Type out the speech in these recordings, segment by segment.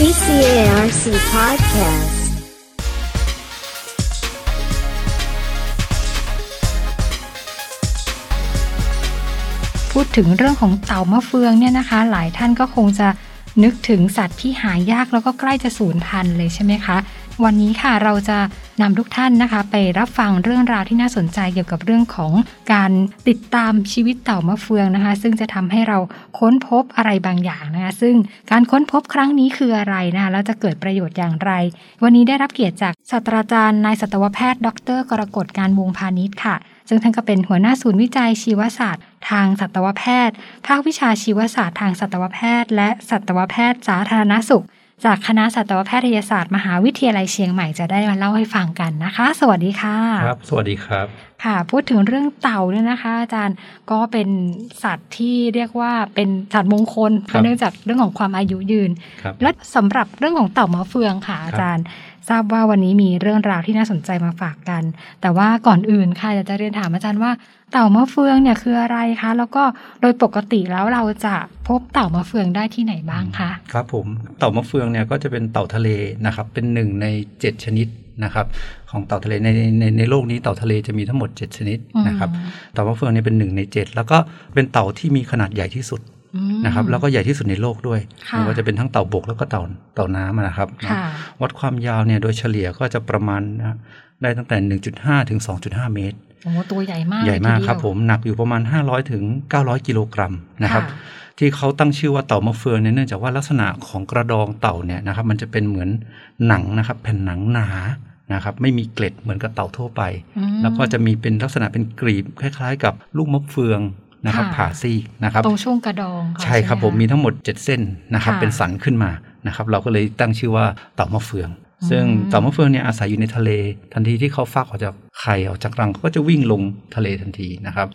BCARC Podcast พูดถึงเรื่องของเต่ามะเฟืองเนี่ยนะคะ หลายท่านก็คงจะนึกถึงสัตว์ที่หายากแล้วก็ใกล้จะสูญพันธุ์เลยใช่ไหมคะ วันนี้ค่ะเราจะนำทุกท่านนะคะ ไปรับฟังเรื่องราวที่น่าสนใจเกี่ยวกับเรื่องของการติดตามชีวิตเต่ามะเฟืองนะคะ ซึ่งจะทำให้เราค้นพบอะไรบางอย่างนะคะ ซึ่งการค้นพบครั้งนี้คืออะไรนะคะแล้วจะเกิดประโยชน์อย่างไร วันนี้ได้รับเกียรติจากศาสตราจารย์นายสัตวแพทย์ ดร กรกฎการวงพาณิชย์ค่ะ ซึ่งท่านก็เป็นหัวหน้าศูนย์วิจัยชีวศาสตร์ ทางสัตวแพทย์ ภาควิชาชีวศาสตร์ทางสัตวแพทย์ และสัตวแพทย์สาธารณสุข จากคณะสัตวแพทยศาสตร์มหาวิทยาลัยเชียงใหม่จะได้มาเล่าให้ฟังกันนะคะ สวัสดีค่ะ ครับ สวัสดีครับ ค่ะ พูดถึงเรื่องเต่าเนี่ยนะคะ อาจารย์ก็เป็นสัตว์ที่เรียกว่าเป็นสัตว์มงคลครับเนื่องจากเรื่องของความอายุยืนครับและสำหรับเรื่องของเต่ามะเฟืองค่ะ อาจารย์ทราบว่าวันนี้มีเรื่องราวที่น่าสนใจมาฝากกัน แต่ว่าก่อนอื่นค่ะอยากจะเรียนถามอาจารย์ว่าเต่ามะเฟืองเนี่ยคืออะไรคะ แล้วก็โดยปกติแล้วเราจะพบเต่ามะเฟืองได้ที่ไหนบ้างคะครับผมเต่ามะเฟืองเนี่ยก็จะเป็นเต่าทะเลนะครับเป็นหนึ่งใน 7 ชนิดนะครับของเต่าทะเลในในในโลกนี้เต่าทะเลจะมีทั้งหมด 7 ชนิดนะครับอืมเต่ามะเฟืองเนี่ยเป็นหนึ่งใน 7 แล้วก็เป็นเต่าที่มีขนาดใหญ่ที่สุดอืม นะครับแล้วก็ใหญ่ที่สุดในโลกด้วยค่ะไม่ว่าจะเป็นทั้งเต่าบกแล้วก็เต่าเต่าน้ำอะนะครับค่ะวัดความยาวเนี่ยโดยเฉลี่ยก็จะประมาณนะได้ตั้งแต่ 1.5 ถึง 2.5 เมตรโอ้ตัวใหญ่มากใหญ่มากเลยทีเดียวครับผมหนักอยู่ประมาณ 500 ถึง 900 กิโลกรัมนะครับค่ะที่เขาตั้งชื่อว่าเต่ามะเฟืองเนี่ยเนื่องจากว่าลักษณะของกระดองเต่าเนี่ยนะครับมันจะเป็นเหมือนหนังนะครับแผ่นหนังหนานะครับไม่มีเกล็ดเหมือนกับเต่าทั่วไปอืมแล้วก็จะมีเป็นลักษณะเป็นกรีบคล้าย ๆ กับลูกมะเฟือง นะครับค่ะผ่าซีกนะครับตรงช่วงกระดองเขาใช่ครับไหผมมีทั้งหมด 7 เส้นนะครับค่ะเป็นสันขึ้นมานะครับเราก็เลยตั้งชื่อว่าเต่ามะเฟืองอืมซึ่งเต่ามะเฟืองเนี่ยอาศัยอยู่ในทะเล ทันทีที่เขาฟักออกจากไข่ออกจากรังเขาก็จะวิ่งลงทะเลทันทีนะครับ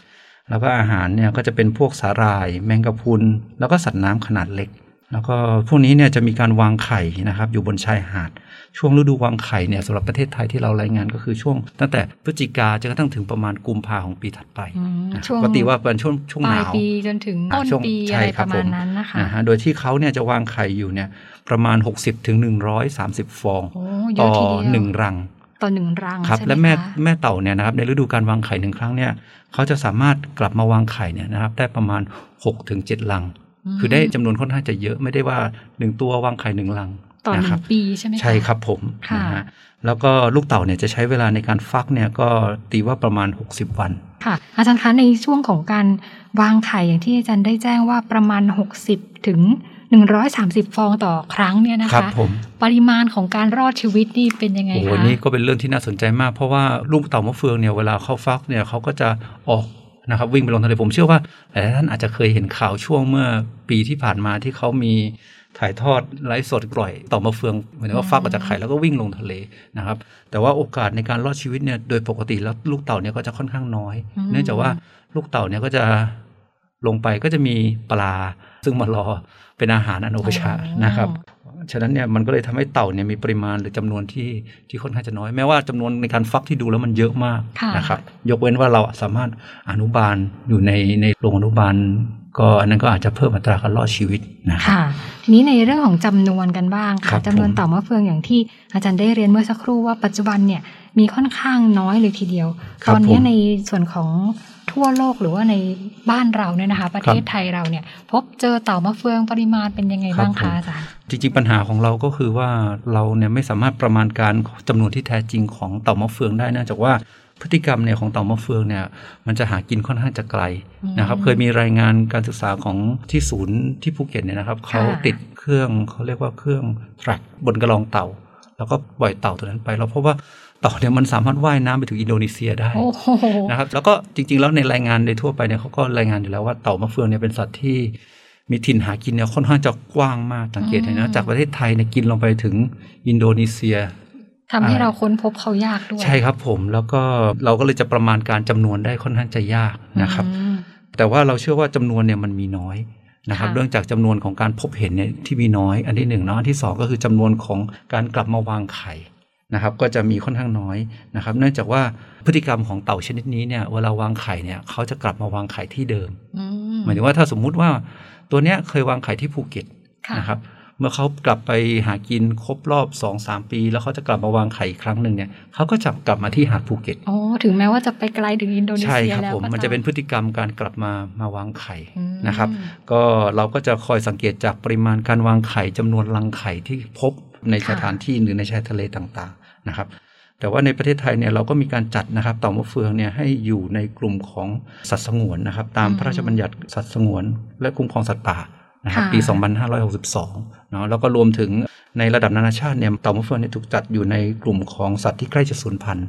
แล้วก็อาหารเนี่ยก็จะเป็นพวกสาหร่าย แมงกะพรุนแล้วก็สัตว์น้ำขนาดเล็ก แล้วก็พวกนี้เนี่ยจะมีการวางไข่นะครับอยู่บนชายหาด ช่วงฤดูวางไข่เนี่ยสำหรับประเทศไทยที่เรารายงานก็คือช่วง ตั้งแต่พฤศจิกาจนกระทั่งถึงประมาณกุมภาของปีถัดไปอืมนะช่วงปกติว่าเป็นช่วงช่วงปหลายนาวปีจนถึงต้นช่วงปีใช่อะไรคปรับระมาณนั้นนะคะนะฮะโดยที่เขาเนี่ยจะวางไข่อยู่เนี่ยประมาณ 60ถึง130ฟองโอ้เยต่อะอทีเดียวหนึ่งรังต่อหนึ่งรังครับใช่ไหมและแม่คะแม่เต่าเนี่ยนะครับในฤดูการวางไข่หนึ่งครั้งเนี่ยเขาจะสามารถกลับมาวางไข่เนี่ยนะครับได้ประมาณ6ถึง7รังมคือได้จำนวนค่อนข้างจะเยอะไม่ได้ว่าหนึ่งตัววางไข่หนึ่งรัง ต่อหนะนึ่ครับงปีใช่ไหมะใช่ครับผมค่ะนะฮะแล้วก็ลูกเต่าเนี่ยจะใช้เวลาในการฟักเนี่ยก็ตีว่าประมาณ 60 วันค่ะ อาจารย์คะในช่วงของการวางไข่อย่างที่อาจารย์ได้แจ้งว่าประมาณ 60 ถึง 130 ฟองต่อครั้งเนี่ยนะครัคะบผมปริมาณของการรอดชีวิตนี่เป็นยังไงโอ้โหคะนี่ก็เป็นเรื่องที่น่าสนใจมาก เพราะว่าลูกเต่ามะเฟืองเนี่ยเวลาเขาฟักเนี่ยเขาก็จะออกนะครับวิ่งไปลงทะเลผมเชื่อว่าหลายท่านอาจจะเคยเห็นข่าวช่วงเมื่อปีที่ผ่านมาที่เขามี ถ่ายทอดไลฟ์สดปล่อยเต่ามะเฟืองเหมือนว่าฟักออกจากไข่แล้วก็วิ่งลงทะเลนะครับ แต่ว่าโอกาสในการรอดชีวิตเนี่ยโดยปกติแล้วลูกเต่าเนี่ยก็จะค่อนข้างน้อยอืมเนื่องจากว่าลูกเต่าเนี่ยก็จะลงไปก็จะมีปลาซึ่งมารอเป็นอาหารอันโอปชานะครับฉะนั้นเนี่ยมันก็เลยทำให้เต่าเนี่ยมีปริมาณหรือจำนวนที่ที่ค่อนข้างจะน้อยแม้ว่าจำนวนในการฟักที่ดูแล้วมันเยอะมากค่ะนะครับ ยกเว้นว่าเราสามารถอนุบาลอยู่ในในโรงอนุบาล ก็อันนั้นก็อาจจะเพิ่มอัตราการรอดชีวิตนะครับค่ะทีนี้ในเรื่องของจำนวนกันบ้างครัค่ะบจำนวนผมเต่ามะเฟืองอย่างที่อาจารย์ได้เรียนเมื่อสักครู่ว่าปัจจุบันเนี่ยมีค่อนข้างน้อยเลยทีเดียวครัตบอนนี้ผมในส่วนของทั่วโลกหรือว่าในบ้านเราเนี่ยนะคะ ประเทศไทยเราเนี่ย พบเจอเต่ามะเฟืองปริมาณเป็นยังไงบ้างครัคะบผมอาจารย์จริงๆปัญหาของเราก็คือว่าเราเนี่ยไม่สามารถประมาณการจำนวนที่แท้จริงของเต่ามะเฟืองได้เนื่องจากว่า พฤติกรรมเนี่ยของเต่ามะเฟืองเนี่ยมันจะหากินค่อนข้างจะไกลนะครับอืมเคยมีรายงานการศึกษาของที่ศูนย์ที่ภูเก็ตเนี่ยนะครับเขาติดเครื่องเขาเรียกว่าเครื่อง track บนกระรองเต่า แล้วก็ปล่อยเต่าตัวนั้นไปเราพบว่าเต่าเนี่ยมันสามารถว่ายน้ำไปถึงอินโดนีเซียได้โอ้โหนะครับแล้วก็จริง ๆ แล้วในรายงานในทั่วไปเนี่ยเขาก็รายงานอยู่แล้วว่าเต่ามะเฟืองเนี่ยเป็นสัตว์ที่มีถิ่นหากินเนี่ยค่อนข้างจะกว้างมากสังเกตเห็นอืนะมจากประเทศไทยเนี่ยกินลงไปถึงอินโดนีเซีย ทำให้อ่าเราค้นพบเขายากด้วย ใช่ครับผมแล้วก็เราก็เลยจะประมาณการจำนวนได้ค่อนข้างจะยากนะครับอืมแต่ว่าเราเชื่อว่าจำนวนเนี่ยมันมีน้อยนะครับค่ะเรื่องจากจำนวนของการพบเห็นเนี่ยที่มีน้อย อันที่หนึ่งเนาะอันที่สองก็คือจำนวนของการกลับมาวางไข่นะครับก็จะมีค่อนข้างน้อยนะครับ เนื่องจากว่าพฤติกรรมของเต่าชนิดนี้เนี่ยเวลาวางไข่เนี่ยเขาจะกลับมาวางไข่ที่เดิมอืมหมายถึงว่าถ้าสมมุติว่าตัวเนี้ยเคยวางไข่ที่ภูเก็ตค่ะนะครับ เมื่อเขากลับไปหากินครบรอบ2-3ปี แล้วเขาจะกลับมาวางไข่อีกครั้งหนึ่งเนี่ยเขาก็จะกลับมาที่หาดภูเก็ตอ๋อถึงแม้ว่าจะไปไกลถึงอินโดนีใช่เซียครับแล้วผมก็มันจะเป็นพฤติกรรมการกลับมามาวางไข่อืมนะครับ ก็เราก็จะคอยสังเกตจากปริมาณการวางไข่จำนวนรังไข่ที่พบในสถานที่หรือในชายทะเลต่างๆนะครับแต่ว่าในประเทศไทยเนี่ยเราก็มีการจัดนะครับเต่ามะเฟืองเนี่ยให้อยู่ในกลุ่มของสัตว์สงวนนะครับ ตามพระราชบัญญัติสัตว์สงวน และคุ้มครองสัตว์ป่า นะครับปี 2562เนาะแล้วก็รวมถึงในระดับนานาชาติเนี่ยเต่ามะเฟืองเนี่ยถูกจัดอยู่ในกลุ่มของสัตว์ที่ใกล้จะสูญพันธุ์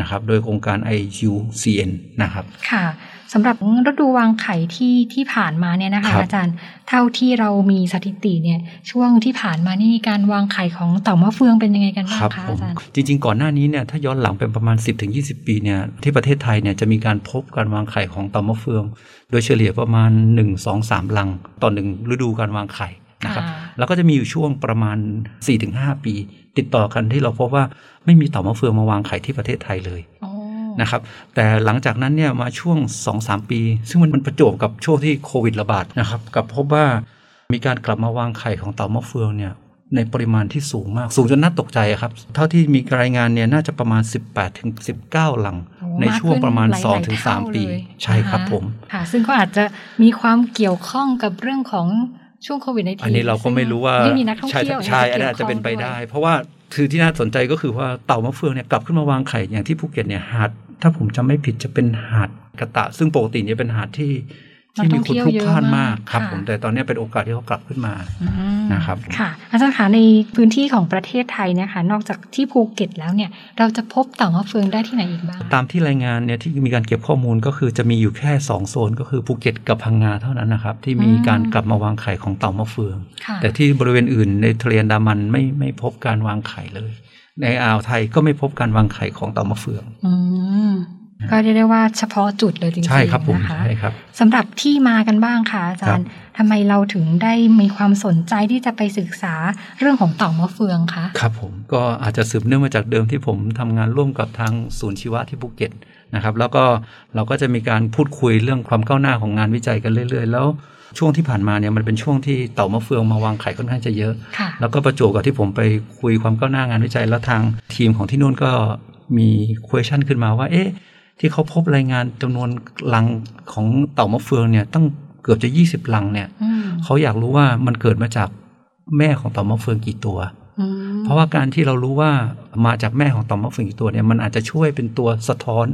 นะครับ โดยองค์การ IUCN นะครับ ค่ะ สำหรับฤดูวางไข่ที่ที่ผ่านมาเนี่ยนะคะครับอาจารย์เท่าที่เรามีสถิติเนี่ย ช่วงที่ผ่านมานี่การวางไข่ของเต่ามะเฟืองเป็นยังไงกันบ้างครับคะผมอาจารย์จริง ๆ ก่อนหน้านี้เนี่ยถ้าย้อนหลังเป็นประมาณ 10-20ปีเนี่ยที่ประเทศไทยเนี่ยจะมีการพบการวางไข่ของเต่ามะเฟือง โดยเฉลี่ยประมาณ 1-2-3 ลังต่อหนึ่งฤดูการวางไข่นะครับค่ะแล้วก็จะมีอยู่ช่วงประมาณ 4-5 ปี ติดต่อกันที่เราพบว่าไม่มีเต่ามะเฟืองมาวางไข่ที่ประเทศไทยเลยอ๋อ นะครับ แต่หลังจากนั้นเนี่ยมาช่วง 2-3 ปี ซึ่งมันมันประจวบกับช่วงที่โควิดระบาดนะครับกับพบว่ามีการกลับมาวางไข่ของเต่ามะเฟืองเนี่ยในปริมาณที่สูงมาก สูงจนน่าตกใจอะครับ เท่าที่มีรายงานเนี่ยน่าจะประมาณ 18ถึง19ลังโอ้ในช่วงประมาณกขึ้นหลยๆ2-3เท่าปีเลยใช่ครับนะคะผมค่ะซึ่งก็อาจจะมีความเกี่ยวข้องกับเรื่องของ ช่วงโควิดในทีอันนี้เราก็ไม่รู้ว่าไม่มีนักท่องใช่เที่ยวใช่อันกี่นั้ยนวอาจจะเป็นไปข้องวยได้ เพราะว่าคือที่น่าสนใจก็คือว่าเต่ามะเฟืองเนี่ยกลับขึ้นมาวางไข่อย่างที่ภูเก็ตเนี่ยหาด ถ้าผมจำไม่ผิดจะเป็นหาดกระตะ ซึ่งปกติเนี่ยเป็นหาดที่ ที่มีคนพลุกพล่านมากครับค่ะผมแต่ตอนนี้เป็นโอกาสที่เขากลับขึ้นมาอืมนะครับค่ะอาจารย์คะในพื้นที่ของประเทศไทยเนี่ยค่ะนอกจากที่ภูเก็ตแล้วเนี่ยเราจะพบเต่ามะเฟืองได้ที่ไหนอีกบ้าง ตามที่รายงานเนี่ยที่มีการเก็บข้อมูลก็คือจะมีอยู่แค่ 2 โซนก็คือภูเก็ตกับพังงาเท่านั้นนะครับที่มีอืมการกลับมาวางไข่ของเต่ามะเฟืองค่ะแต่ที่บริเวณอื่นในทะเลอันดามันไม่ไม่พบการวางไข่เลย ในอ่าวไทยก็ไม่พบการวางไข่ของเต่ามะเฟืองอืม ก็เรียกได้ว่าเฉพาะจุดเลยจริงๆใช่ครับผมนะคะใช่ครับสำหรับที่มากันบ้างค่ะอาจารย์ทำไมเราถึงได้มีความสนใจที่จะไปศึกษาเรื่องของเต่ามะเฟืองคะครับผมก็อาจจะสืบเนื่องมาจากเดิมที่ผมทำงานร่วมกับทางศูนย์ชีวะที่ภูเก็ตนะครับแล้วก็เราก็จะมีการพูดคุยเรื่องความก้าวหน้าของงานวิจัยกันเรื่อย ๆ แล้วช่วงที่ผ่านมาเนี่ยมันเป็นช่วงที่เต่ามะเฟืองมาวางไข่ค่อนข้างจะเยอะค่ะแล้วก็ประจวบกับที่ผมไปคุยความก้าวหน้างานวิจัยแล้วทางทีมของที่นู่นก็มี question ขึ้นมาว่า เอ๊ะ ที่เขาพบรายงานจำนวนลังของเต่ามะเฟืองเนี่ยตั้งเกือบจะ20ลังเนี่ยอืมเขาอยากรู้ว่ามันเกิดมาจากแม่ของเต่ามะเฟืองกี่ตัวอืมเพราะว่าการที่เรารู้ว่ามาจากแม่ของเต่อมะเฟืองกี่ตัวเนี่ยมันอาจจะช่วยเป็นตัวสะท้อน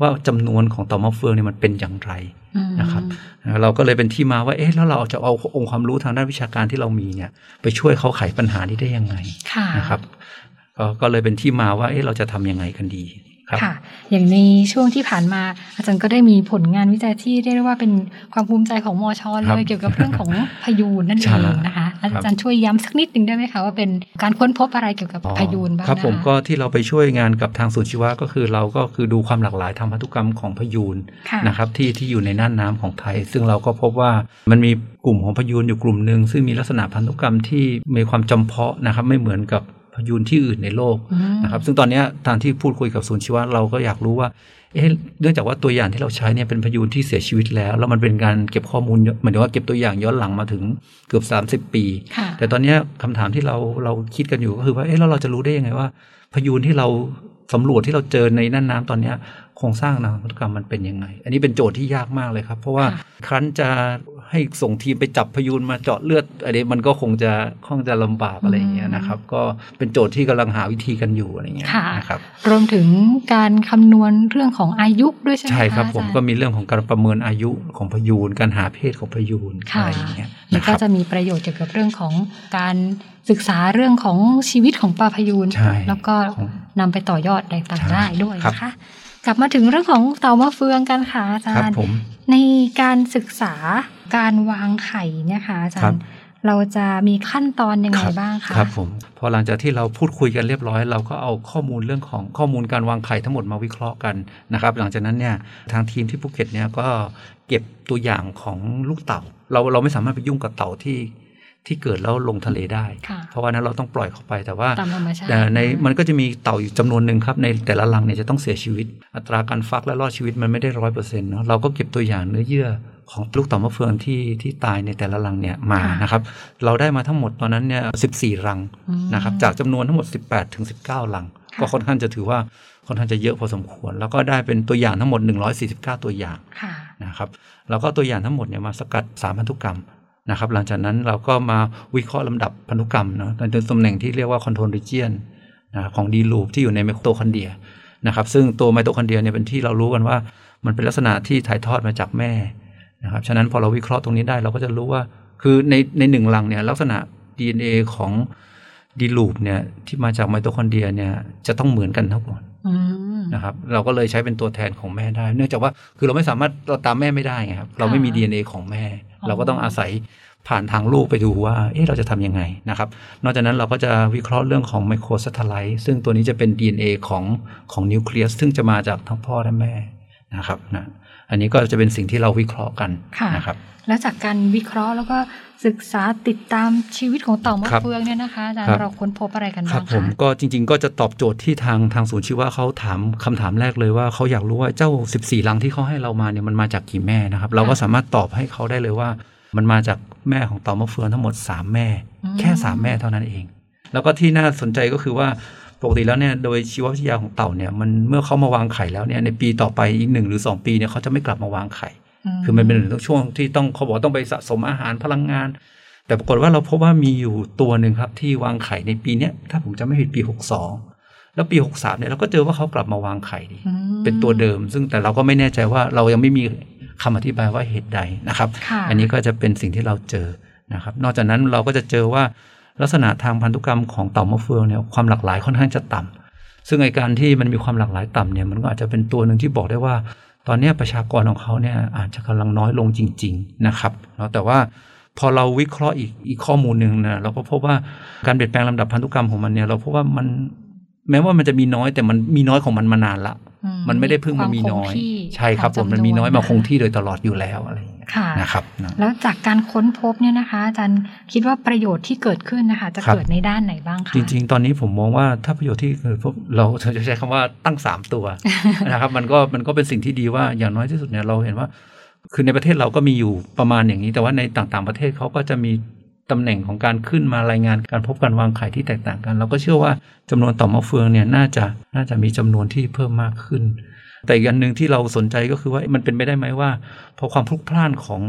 ว่าจำนวนของเต่อมะเฟืองเนี่ยมันเป็นอย่างไรอืมนะครับ เราก็เลยเป็นที่มาว่าเอ๊ะแล้วเราจะเอาองค์ความรู้ทางด้านวิชาการที่เรามีเนี่ยไปช่วยเขาไขปัญหานี้ได้ยังไงค่ะนะครับก็ก็เลยเป็นที่มาว่าเอ๊ะเราจะทำยังไงกันดี ครับค่ะ อย่างในช่วงที่ผ่านมา อาจารย์ก็ได้มีผลงานวิจัยที่เรียกได้ว่าเป็นความภูมิใจของมอชอคเลรับยเกี่ยวกับเรื่องของพายูนนั่นใช่เองนะคะ อาจารย์ช่วยย้ำสักนิดหนึ่งได้ไหมคะว่าเป็นการค้นพบอะไรเกี่ยวกับอ๋อพายูนบ้างครับนะะผมก็ที่เราไปช่วยงานกับทางศูนย์ชีวะก็คือเราก็คือดูความหลากหลายทางพันธุกรรมของพยูนค่ะนะครับที่ที่อยู่ในน่านน้ำของไทย ซึ่งเราก็พบว่ามันมีกลุ่มของพยูนอยู่กลุ่มหนึ่งซึ่งมีลักษณะพันธุกรรมที่มีความจำเพาะนะครับไม่เหมือนกับพ ยูนที่อื่นในโลกอืมนะครับซึ่งตอนเนี้ยทางที่พูดคุยกับศูนย์ชีวะเราก็อยากรู้ว่าเอ๊ะเนื่องจากว่าตัวอย่างที่เราใช้เนี่ยเป็นพยูนที่เสียชีวิตแล้ว แล้วมันเป็นการเก็บข้อมูลหมายถึงว่าเก็บตัวอย่างย้อนหลังมาถึงเกือบ 30 ปีค่ะแต่ตอนเนี้ยคำถามที่เราเราคิดกันอยู่ก็คือว่าเอ๊ะแล้วเราจะรู้ได้ยังไงว่า พยูนที่เราสำรวจที่เราเจอในน่านน้ำตอนเนี้ยโครงสร้างทางพันธุกรรมมันเป็นยังไง อันนี้เป็นโจทย์ที่ยากมากเลยครับ เพราะว่าค่ะครั้นจะ ให้ส่งทีมไปจับพยูนมาเจาะเลือดอันนี้มันก็คงจะคงจะลำบากอะไรอย่างเงี้ยนะครับ ก็เป็นโจทย์ที่กำลังหาวิธีกันอยู่อะไรอย่างเงี้ยค่ะนะครับรวมถึงการคำนวณเรื่องของอายุด้วยใช่ไหมใช่ครับะผมอาจาย์ก็มีเรื่องของการประเมินอายุของพยูนการหาเพศของพยูนค่ะอะไรอย่างเงี้ยแล้วนะคก็รับจะมีประโยชน์เกี่ยวกับเรื่องของการ ศึกษาเรื่องของชีวิตของปลาพยูนใช่แล้วก็ของนำไปต่อยอดอะไรต่างใช่ๆได้ด้วยครับนะคะกลับมาถึงเรื่องของเต่ามะเฟืองกันค่ะอาจาครับรย์ผมในการศึกษาการวางไข่เนี่ยค่ะอาจาครัรบย์เราจะมีขั้นตอนยังไงครับบ้างคะครับผมพอหลังจากที่เราพูดคุยกันเรียบร้อย เราก็เอาข้อมูลเรื่องของข้อมูลการวางไข่ทั้งหมดมาวิเคราะห์กันนะครับ หลังจากนั้นเนี่ยทางทีมที่ภูเก็ตเนี่ยก็เก็บตัวอย่างของลูกเต่า เราเราไม่สามารถไปยุ่งกับเต่าที่ ที่เกิดแล้วลงทะเลได้ค่ะเพราะว่านั้นเราต้องปล่อยเขาไปแต่ว่าตามธรรมชาติแต่ในมันก็จะมีเต่าอยู่จำนวนหนึ่งครับ ในแต่ละรังเนี่ยจะต้องเสียชีวิต อัตราการฟักและรอดชีวิตมันไม่ได้ร้อยเปอร์เซ็นต์เนาะเราก็เก็บตัวอย่างเนื้อเยื่อของลูกเต่ามะเฟืองที่ที่ตายในแต่ละรังเนี่ยมาค่ะนะครับ เราได้มาทั้งหมดตอนนั้นเนี่ยสิบสี่รังอืมนะครับ จากจำนวนทั้งหมด 18ถึง19 รังค่ะก็ค่อนข้างจะถือว่าค่อนข้างจะเยอะพอสมควร แล้วก็ได้เป็นตัวอย่างทั้งหมด 149 ตัวอย่างค่ะนะครับ แล้วก็ตัวอย่างทั้งหมดเนี่ยมาสกัดสารพันธุกรรม นะครับ หลังจากนั้นเราก็มาวิเคราะห์ลำดับพันธุกรรมเนาะในตำแหน่งที่เรียกว่า control region นะของ D-loop ที่อยู่ในไมโทคอนเดรียนะครับ ซึ่งตัวไมโทคอนเดรียเนี่ยเป็นที่เรารู้กันว่า มันเป็นลักษณะที่ถ่ายทอดมาจากแม่นะครับฉะนั้นพอเราวิเคราะห์ตรงนี้ได้เราก็จะรู้ว่าคือในในหนึ่งรังเนี่ยลักษณะ DNA ของ ดีลูปเนี่ยที่มาจากไมโตคอนเดรียเนี่ยจะต้องเหมือนกันทั้งหมดอืมนะครับเราก็เลยใช้เป็นตัวแทนของแม่ได้ เนื่องจากว่าคือเราไม่สามารถเราตามแม่ไม่ได้ไงครับเราไม่มี DNA ของแม่อ๋อเราก็ต้องอาศัยผ่านทางลูกไปดูว่า เอ๊ะเราจะทำยังไงนะครับ นอกจากนั้นเราก็จะวิเคราะห์เรื่องของไมโคร s a t ท l i t e ซึ่งตัวนี้จะเป็น DNA ของของนิวเคลียสซึ่งจะมาจากทั้งพ่อและแม่นะครับนะอันนี้ก็จะเป็นสิ่งที่เราวิเคราะห์กันค่ะนะครับ แล้วจากการวิเคราะห์แล้วก็ศึกษาติดตามชีวิตของเต่ามะครับเฟืองเนี่ยนะคะอาจารครัย์บเราค้นพบอะไรกันครับ้าบงผมคะก็จริง ๆ ก็จะตอบโจทย์ที่ทางทางศูนย์ชีวะเขาถามคำถามแรกเลยว่าเขาอยากรู้ว่าเจ้า 14 ลังที่เขาให้เรามาเนี่ยมันมาจากกี่แม่นะครับ เราก็สามารถตอบให้เขาได้เลยว่า มันมาจากแม่ของเต่ามะเฟืองทั้งหมด 3 แม่ แค่ 3 แม่เท่านั้นเอง แล้วก็ที่น่าสนใจก็คือว่าปกติแล้วเนี่ยโดยชีววิทยาของเต่าเนี่ยมันเมื่อเขามาวางไข่แล้วเนี่ยในปีต่อไปอีกหนึ่งหรือสองปีเนี่ยเขาจะไม่กลับมาวางไข่ คือมันเป็นช่วงที่ต้องเขาบอกว่าต้องไปสะสมอาหารพลังงาน แต่ปรากฏว่าเราพบว่ามีอยู่ตัวหนึ่งครับที่วางไข่ในปีเนี้ยถ้าผมจะไม่ผิดปี62แล้วปี63เนี่ยเราก็เจอว่าเขากลับมาวางไข่ดีอืมเป็นตัวเดิม ซึ่งแต่เราก็ไม่แน่ใจว่าเรายังไม่มีคำอธิบายว่าเหตุใดนะครับค่ะอันนี้ก็จะเป็นสิ่งที่เราเจอนะครับ นอกจากนั้นเราก็จะเจอว่าลักษณะทางพันธุกรรมของเต่ามะเฟืองเนี่ยความหลากหลายค่อนข้างจะต่ำซึ่งไอการที่มันมีความหลากหลายต่ำเนี่ยมันก็อาจจะเป็นตัวหนึ่งที่บอกได้ว่า ตอนเนี้ยประชากรของเขาเนี่ยอาจจะกำลังน้อยลงจริง ๆ นะครับเนาะแต่ว่าพอเราวิเคราะห์อีกอีกข้อมูลหนึ่งนะเราก็พบว่าการเปลี่ยนแปลงลำดับพันธุกรรมของมันเนี่ยเราพบว่ามันแม้ว่ามันจะมีน้อยแต่มันมีน้อยของมันมานานละอืมันไม่ได้เพิ่งมามีน้อยควคงที่ใช่ครับขผองมจำมันมีน้อยมาะะคงที่โดยตลอดอยู่แล้วอะไรอย่างเงี้ยค่ะ นะครับนะแล้วจากการค้นพบเนี่ยนะคะ อาจารย์คิดว่าประโยชน์ที่เกิดขึ้นนะคะ จะครับเกิดในด้านไหนบ้างคะจริง ๆ ตอนนี้ผมมองว่าถ้าประโยชน์ที่เกิดพบเราจะใช้คำว่าตั้งสามตัวนะครับมันก็มันก็เป็นสิ่งที่ดีว่าอย่างน้อยที่สุดเนี่ยเราเห็นว่า คือในประเทศเราก็มีอยู่ประมาณอย่างนี้ แต่ว่าในต่างๆประเทศเขาก็จะมีตำแหน่งของการขึ้นมารายงานการพบการวางไข่ที่แตกต่างกัน เราก็เชื่อว่าจำนวนต่อมะเฟืองเนี่ยน่าจะน่าจะมีจำนวนที่เพิ่มมากขึ้น แต่อีกอันหนึ่งที่เราสนใจก็คือว่ามันเป็นไปได้ไหมว่าพอความพลุกพล่านของ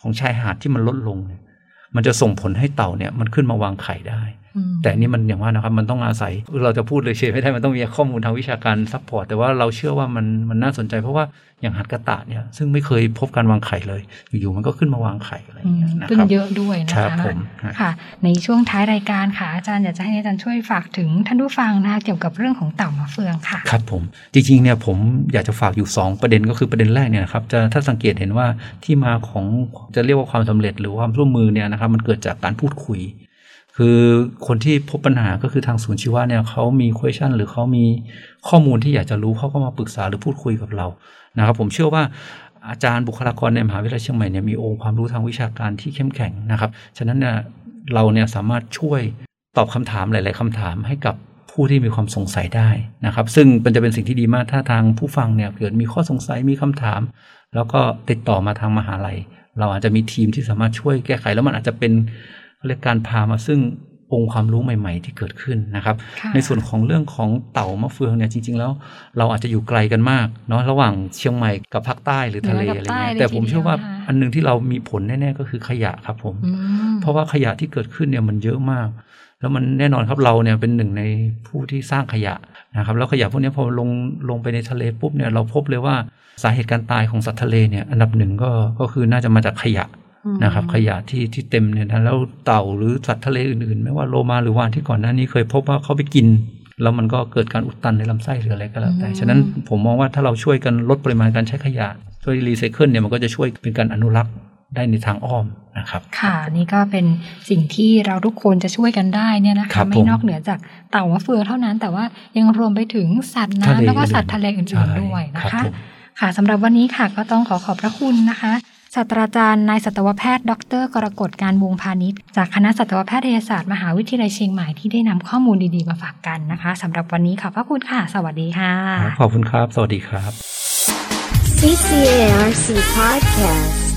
ของชายหาดที่มันลดลงเนี่ยมันจะส่งผลให้เต่าเนี่ยมันขึ้นมาวางไข่ได้ แต่อันนี้มันอย่างว่านะครับมันต้องอาศัย เราจะพูดเลยเฉยไม่ได้มันต้องมีข้อมูลทางวิชาการ support แต่ว่าเราเชื่อว่ามันมันน่าสนใจเพราะว่าอย่างหาดกะตะเนี่ยซึ่งไม่เคยพบการวางไข่เลย อยู่ๆมันก็ขึ้นมาวางไข่อะไรอย่างเงี้ยนะครับขึ้นคนเยอะด้วยนะคะครับผมฮะค่ะ ในช่วงท้ายรายการค่ะอาจารย์อยากจะให้อาจารย์ช่วยฝากถึงท่านผู้ฟังนะคะเกี่ยวกับเรื่องของเต่ามะเฟืองค่ะครับผมจริงๆเนี่ยผมอยากจะฝากอยู่ 2 ประเด็นก็คือประเด็นแรกเนี่ยนะครับจะถ้าสังเกตเห็นว่าที่มาของจะเรียกว่าความสำเร็จหรือความร่วมมือเนี่ยนะครับมันเกิดจากการพูดคุย คือคนที่พบปัญหาก็คือทางศูนย์ชีวะเนี่ยเขามี question หรือเขามีข้อมูลที่อยากจะรู้เขาก็มาปรึกษาหรือพูดคุยกับเรานะครับ ผมเชื่อว่าอาจารย์บุคลากรในมหาวิทยาลัยเชียงใหม่เนี่ยมีองค์ความรู้ทางวิชาการที่เข้มแข็งนะครับ ฉะนั้นเนี่ยเราเนี่ยสามารถช่วยตอบคำถามหลาย ๆคำถามให้กับผู้ที่มีความสงสัยได้นะครับ ซึ่งมันจะเป็นสิ่งที่ดีมากถ้าทางผู้ฟังเนี่ยเกิดมีข้อสงสัยมีคำถาม แล้วก็ติดต่อมาทางมหาลัย เราอาจจะมีทีมที่สามารถช่วยแก้ไขแล้วมันอาจจะเป็น เรียกการพามาซึ่งองค์ความรู้ใหม่ๆ ที่เกิดขึ้นนะครับค่ะในส่วนของเรื่องของเต่ามะเฟืองเนี่ยจริง ๆ แล้วเราอาจจะอยู่ไกลกันมากเนาะระหว่างเชียงใหม่กับภาคใต้หรือทะเลเหนือกับอะไรเงี้ใต้ยเลยแต่ผมทีเดียวเชื่อว่านะคะอันหนึงที่เรามีผลแน่ๆก็คือขยะครับผมอืมเพราะว่าขยะที่เกิดขึ้นเนี่ยมันเยอะมาก แล้วมันแน่นอนครับเราเนี่ยเป็นหนึ่งในผู้ที่สร้างขยะนะครับแล้วขยะพวกนี้พอลงลงไปในทะเลปุ๊บเนี่ยเราพบเลยว่าสาเหตุการตายของสัตว์ทะเลเนี่ยอันดับหนึ่งก็ก็คือน่าจะมาจากขยะ นะครับ ขยะที่ที่เต็มเนี่ยนะแล้วเต่าหรือสัตว์ทะเลอื่นๆ ไม่ว่าโลมาหรือวานที่ก่อนหน้านี้เคยพบว่าเขาไปกิน แล้วมันก็เกิดการอุดตันในลำไส้หรืออะไรก็แล้วแต่อืมฉะนั้นผมมองว่าถ้าเราช่วยกันลดปริมาณการใช้ขยะช่วยรีไซเคิลเนี่ยมันก็จะช่วยเป็นการอนุรักษ์ได้ในทางอ้อมนะครับค่ะนี่ก็เป็นสิ่งที่เราทุกคนจะช่วยกันได้เนี่ยนะครัคะบไม่ผมนอกเหนือจากเต่ามะเฟืองเท่านั้น แต่ว่ายังรวมไปถึงสัตว์ทะเลน้ำแล้วก็สัตว์ทะเลอื่นๆด้วยนะรับคะผมค่ะสำหรับวันนี้ค่ะก็ต้องขอขอบพระคุณนะคะ ศาสตราจารย์นายสัตวแพทย์ ดร กรกฎการวงพาณิชย์ จากคณะสัตวแพทยศาสตร์มหาวิทยาลัยเชียงใหม่ที่ได้นำข้อมูลดีๆมาฝากกันนะคะสำหรับวันนี้ขอบพระคุณค่ะ สวัสดีค่ะ ขอบคุณครับ สวัสดีครับ CCARC Podcast